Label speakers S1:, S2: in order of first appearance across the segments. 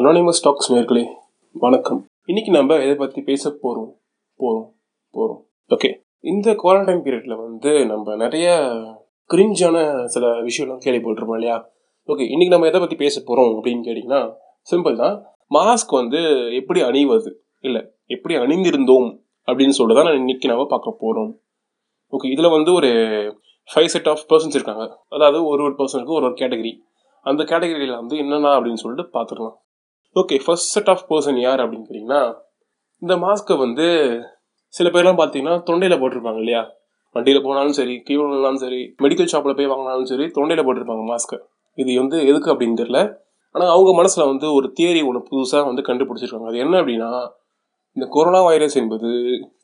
S1: Anonymous tax நேர்களே வணக்கம். இன்னைக்கு நம்ம எதை பற்றி பேச போகிறோம் போகிறோம் போகிறோம் ஓகே இந்த குவாரண்டைன் பீரியடில் வந்து நம்ம நிறைய கிரிஞ்சான சில விஷயம்லாம் கேள்விப்பட்டிருப்போம் இல்லையா? ஓகே இன்னைக்கு நம்ம எதை பற்றி பேச போகிறோம் அப்படின்னு கேட்டிங்கன்னா சிம்பிள் தான். மாஸ்க் வந்து எப்படி அணிவது? இல்லை எப்படி அணிந்திருந்தோம்? அப்படின்னு சொல்லிட்டு தான் நான் இன்னைக்கு நம்ம பார்க்க போகிறோம் ஓகே இதில் வந்து ஒரு ஃபைவ் செட் ஆஃப் பர்சன்ஸ் இருக்காங்க. அதாவது ஒரு ஒரு பர்சனுக்கு ஒரு ஒரு கேட்டகரி அந்த கேட்டகரியில் வந்து என்னென்ன அப்படின்னு சொல்லிட்டு பார்த்துக்கலாம் okay first set of person யார் அப்படின்னு கேட்டிங்கன்னா இந்த மாஸ்க்கை வந்து சில பேர்லாம் பார்த்தீங்கன்னா தொண்டையில் போட்டிருப்பாங்க இல்லையா? வண்டியில் போனாலும் சரி கீழே விழுந்தாலும் சரி மெடிக்கல் ஷாப்பில் போய் வாங்கினாலும் சரி தொண்டையில் போட்டிருப்பாங்க மாஸ்க்கை இது வந்து எதுக்கு அப்படின்னு தெரியல. ஆனால் அவங்க மனசில் வந்து ஒரு தியரி ஒன்று புதுசாக வந்து கண்டுபிடிச்சிருக்காங்க. அது என்ன அப்படின்னா இந்த கொரோனா வைரஸ் என்பது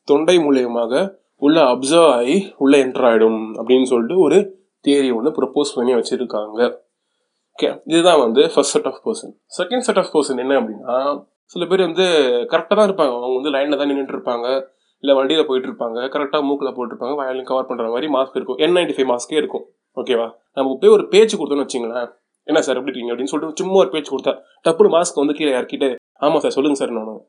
S1: தொண்டை மூலியமாக உள்ள அப்சர்வ் ஆகி உள்ளே என்டர் ஆகிடும் அப்படின்னு சொல்லிட்டு ஒரு தியரி ஒன்று ப்ரப்போஸ் பண்ணி வச்சுருக்காங்க. ஓகே இதுதான் வந்து first set of person second set of person என்ன அப்படின்னா சில பேர் வந்து கரெக்டாக தான் இருப்பாங்க. அவங்க வந்து லைனில் தான் நின்றுட்டு இருப்பாங்க. இல்லை வண்டியில் போயிட்டு இருப்பாங்க. கரெக்டாக மூக்கில் போட்டிருப்பாங்க வயலையும் கவர் பண்ணுற மாதிரி மாஸ்க் இருக்கும். என் நைன்டி ஃபைவ் மாஸ்க்கே இருக்கும். ஓகேவா நம்ம போய் ஒரு பேச்சு கொடுத்தோன்னு வச்சிங்களேன். என்ன சார் எப்படி இருக்கீங்க அப்படின்னு சொல்லிட்டு சும்மா ஒரு பேச்சு கொடுத்தா டப்புனு மாஸ்க் வந்து கீழே இறக்கிட்டு ஆமாம் சார் சொல்லுங்கள் சார் நான்.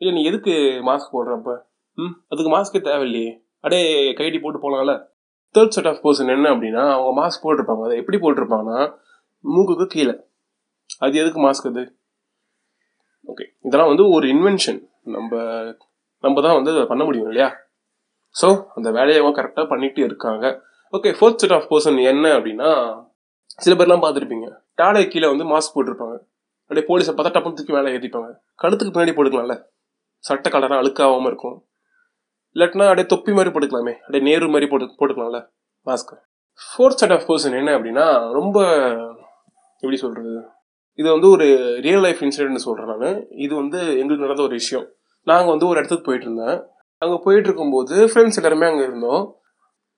S1: இல்லை நீ எதுக்கு மாஸ்க் போடுறப்ப ம்? அதுக்கு மாஸ்க்கே தேவையில்லையே. அடே கைடி போட்டு போகலாம்ல தேர்ட் செட் ஆஃப் பர்சன் என்ன அப்படின்னா அவங்க மாஸ்க் போட்டிருப்பாங்க. அதை எப்படி போட்டிருப்பாங்கன்னா மூக்குக்கு கீழே. அது எதுக்கு மாஸ்க் அது? ஓகே இதெல்லாம் வந்து ஒரு இன்வென்ஷன் நம்ம நம்ம தான் வந்து அதை பண்ண முடியும் இல்லையா? ஸோ அந்த வேலையை அவங்க கரெக்டாக பண்ணிட்டு இருக்காங்க. Okay fourth set of person என்ன அப்படின்னா சில பேர்லாம் பார்த்துருப்பீங்க. டாடை கீழே வந்து மாஸ்க் போட்டிருப்பாங்க. அப்படியே போலீஸை பார்த்தா டப்புன்னு தூக்கி வேலை ஏற்றிப்பாங்க கழுத்துக்கு பின்னாடி போட்டுக்கலாம்ல. சட்டை கலராக அழுக்காகாமல் இருக்கும். இல்லாட்டினா அப்படியே தொப்பி மாதிரி போட்டுக்கலாமே. அப்படியே நேரு மாதிரி போட்டு போட்டுக்கலாம்ல மாஸ்க்கு ஃபோர்த் செட் ஆஃப் பர்சன் என்ன அப்படின்னா ரொம்ப எப்படி சொல்கிறது இது வந்து ஒரு ரியல் லைஃப் இன்சிடென்ட்னு சொல்கிறேன் நான். இது வந்து எங்களுக்கு நடந்த ஒரு விஷயம். நாங்கள் வந்து ஒரு இடத்துக்கு போயிட்டு இருந்தேன். அங்கே போயிட்டு இருக்கும்போது ஃப்ரெண்ட்ஸ் எல்லாருமே அங்கே இருந்தோம்.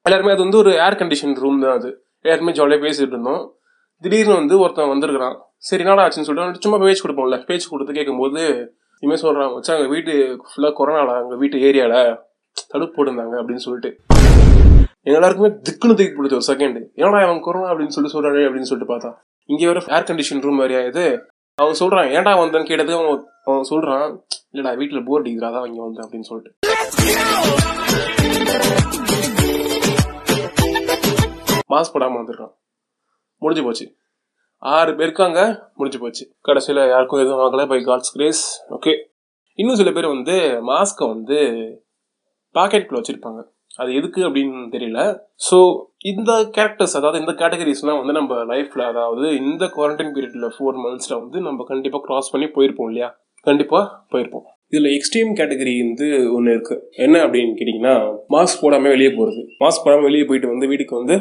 S1: எல்லாருமே அது வந்து ஒரு ஏர் கண்டிஷன் ரூம் தான் அது. எல்லாருமே ஜாலியாக பேசிகிட்டு இருந்தோம். திடீர்னு வந்து ஒருத்தன் வந்திருக்கிறான். சரி என்னடா ஆச்சுன்னு சொல்லிட்டு சும்மா பேச்சு கொடுப்போம்ல. பேச்சு கொடுத்து கேட்கும்போது இனிமேல் சொல்கிறான் வச்சா அங்கே வீட்டு ஃபுல்லாக கொரோனாவில் எங்கள் வீட்டு ஏரியாவில் தடுப்பு போட்டிருந்தாங்க அப்படின்னு சொல்லிட்டு. எங்க எல்லாருக்குமே திக்குன்னு தூக்கி பிடிச்ச ஒரு செகண்ட் ஏன்னா அவன் கொரோனா அப்படின்னு சொல்லி சொல்றாரு அப்படின்னு சொல்லிட்டு பார்த்தா. இங்கே வேற ஏர் கண்டிஷன் ரூம் மாதிரி ஆயுது அவன் சொல்றான் ஏன்டா வந்தேன்னு கேட்டது அவன் அவன் சொல்றான் இல்லடா வீட்டில் போர் அடிக்கிறா தான் இங்கே வந்தேன் அப்படின்னு சொல்லிட்டு. மாஸ்க் போடாமல் வந்திருக்கான் முடிஞ்சு போச்சு. ஆறு பேருக்காங்க முடிஞ்சு போச்சு. கடைசியில் யாருக்கும் எதுவும் ஆகலை பை காட்ஸ் கிரேஸ் ஓகே இன்னும் சில பேர் வந்து மாஸ்க்கை வந்து பாக்கெட்டுக்குள்ள வச்சுருப்பாங்க. அது எதுக்கு அப்படின்னு தெரியல. ஸோ இந்த கேரக்டர்ஸ் அதாவது இந்த கேட்டகரிஸ்லாம் வந்து நம்ம லைஃப்பில் அதாவது இந்த குவாரண்டைன் பீரியடில் ஃபோர் மந்த்ஸில் வந்து நம்ம கண்டிப்பாக க்ராஸ் பண்ணி போயிருப்போம் இல்லையா? கண்டிப்பாக போயிருப்போம். இதில் எக்ஸ்ட்ரீம் கேட்டகரி வந்து ஒன்று இருக்குது என்ன அப்படின்னு கேட்டிங்கன்னா மாஸ்க் போடாமல் வெளியே போகிறது மாஸ்க் போடாமல் வெளியே போயிட்டு வந்து வீட்டுக்கு வந்து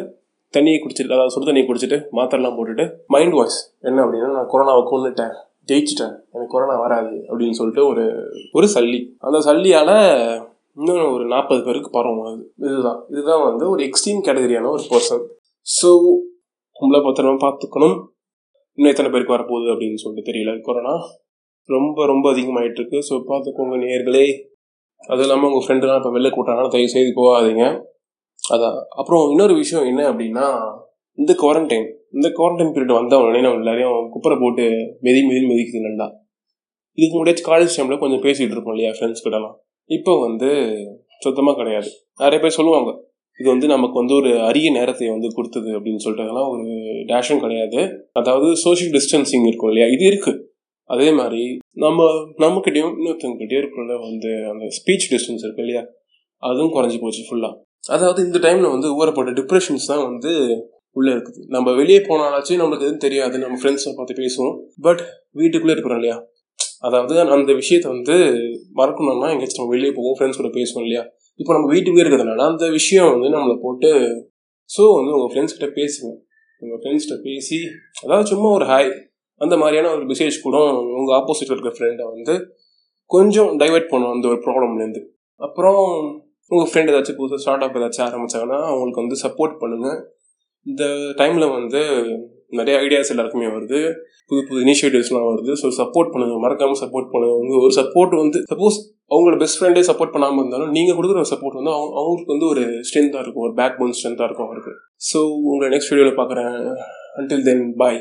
S1: தண்ணியை குடிச்சிட்டு அதாவது சுடு தண்ணியை குடிச்சிட்டு மாத்திரலாம் போட்டுட்டு மைண்ட் வாய்ஸ் என்ன அப்படின்னா நான் கொரோனாவை கொண்டுட்டேன் ஜெயிச்சிட்டேன் எனக்கு கொரோனா வராது அப்படின்னு சொல்லிட்டு ஒரு ஒரு சல்லி. அந்த சல்லியால் இன்னும் ஒரு நாற்பது பேருக்கு பரவும் அது இதுதான். இதுதான் வந்து ஒரு எக்ஸ்ட்ரீம் கேட்டகரியான ஒரு பர்சன் ஸோ உங்களை பத்திரமா பார்த்துக்கணும். இன்னும் எத்தனை பேருக்கு வரப்போகுது அப்படின்னு சொல்லிட்டு தெரியல. கொரோனா ரொம்ப ரொம்ப அதிகமாயிட்டு இருக்கு ஸோ பார்த்துக்கோங்க நேர்களே அது இல்லாமல் உங்கள் ஃப்ரெண்டுலாம் இப்போ வெளில கூட்டாங்கன்னா தயவு செய்து போகாதீங்க. அதான். அப்புறம் இன்னொரு விஷயம் என்ன அப்படின்னா இந்த குவாரண்டைன் இந்த குவாரண்டைன் பீரியட் வந்த உடனே நம்ம எல்லாரையும் குப்பரை போட்டு மெதி மெதி மெதிக்குது நல்லா. இதுக்கு முன்னாடி காலேஜ் டைமில் கொஞ்சம் பேசிகிட்டு இருப்போம் இல்லையா ஃப்ரெண்ட்ஸ் கிட்டலாம் இப்போ வந்து சுத்தமாக கிடையாது. நிறைய பேர் சொல்லுவாங்க இது வந்து நமக்கு வந்து ஒரு அரிய நேரத்தை வந்து கொடுத்தது அப்படின்னு சொல்லிட்டு அதெல்லாம் ஒரு டேஷும் கிடையாது. அதாவது சோஷியல் டிஸ்டன்சிங் இருக்கும் இல்லையா? இது இருக்கு. அதே மாதிரி நம்ம நம்மக்கிட்டேயும் இன்னொருத்தவங்ககிட்டயும் இருக்கிற வந்து அந்த ஸ்பீச் டிஸ்டன்ஸ் இருக்கு இல்லையா? அதுவும் குறைஞ்சி போச்சு ஃபுல்லாக அதாவது இந்த டைம்ல வந்து ஊறப்பட்ட டிப்ரெஷன்ஸ் தான் வந்து உள்ள இருக்குது. நம்ம வெளியே போனாலாச்சும் நம்மளுக்கு எதுவும் தெரியாது. நம்ம ஃப்ரெண்ட்ஸை பார்த்து பேசுவோம். பட் வீட்டுக்குள்ளே இருக்கிறோம் இல்லையா? அதாவது அந்த விஷயத்த வந்து மறக்கணும்னா எங்கேயாச்சும் நம்ம வெளியே போவோம் ஃப்ரெண்ட்ஸ் கூட பேசுவோம் இல்லையா? இப்போ நம்ம வீட்டுக்குள்ளே இருக்கிறதுனால அந்த விஷயம் வந்து நம்மளை போட்டு ஸோ வந்து உங்கள் ஃப்ரெண்ட்ஸ் கிட்ட பேசுங்க. உங்கள் ஃப்ரெண்ட்ஸ்கிட்ட பேசி அதாவது சும்மா ஒரு ஹாய் அந்த மாதிரியான ஒரு மெசேஜ் கூட உங்கள் ஆப்போசிட்டில் இருக்கிற ஃப்ரெண்டை வந்து கொஞ்சம் டைவெர்ட் பண்ணும் அந்த ஒரு ப்ராப்ளம்லேருந்து அப்புறம் உங்கள் ஃப்ரெண்ட் ஏதாச்சும் புதுசாக ஸ்டார்ட் அப் ஏதாச்சும் ஆரம்பித்தாங்கன்னா அவங்களுக்கு வந்து சப்போர்ட் பண்ணுங்கள் இந்த டைமில் வந்து நிறைய ஐடியாஸ் எல்லாருக்குமே வருது. புது புது இனிஷியேட்டிவ்ஸ்லாம் வருது. ஸோ சப்போர்ட் பண்ணுங்க. மறக்காமல் சப்போர்ட் பண்ணுங்க. ஒரு சப்போர்ட் வந்து சப்போஸ் அவங்களோட பெஸ்ட் ஃப்ரெண்டே சப்போர்ட் பண்ணாமல் இருந்தாலும் நீங்கள் கொடுக்குற சப்போர்ட் வந்து அவங்க அவங்களுக்கு வந்து ஒரு ஸ்ட்ரென்த்தாக இருக்கும். ஒரு பேக் போன் ஸ்ட்ரென்த்தாக இருக்கும் அவருக்கு. ஸோ உங்களை நெக்ஸ்ட் வீடியோவில் பார்க்குறேன். அன்டில் தென் பாய்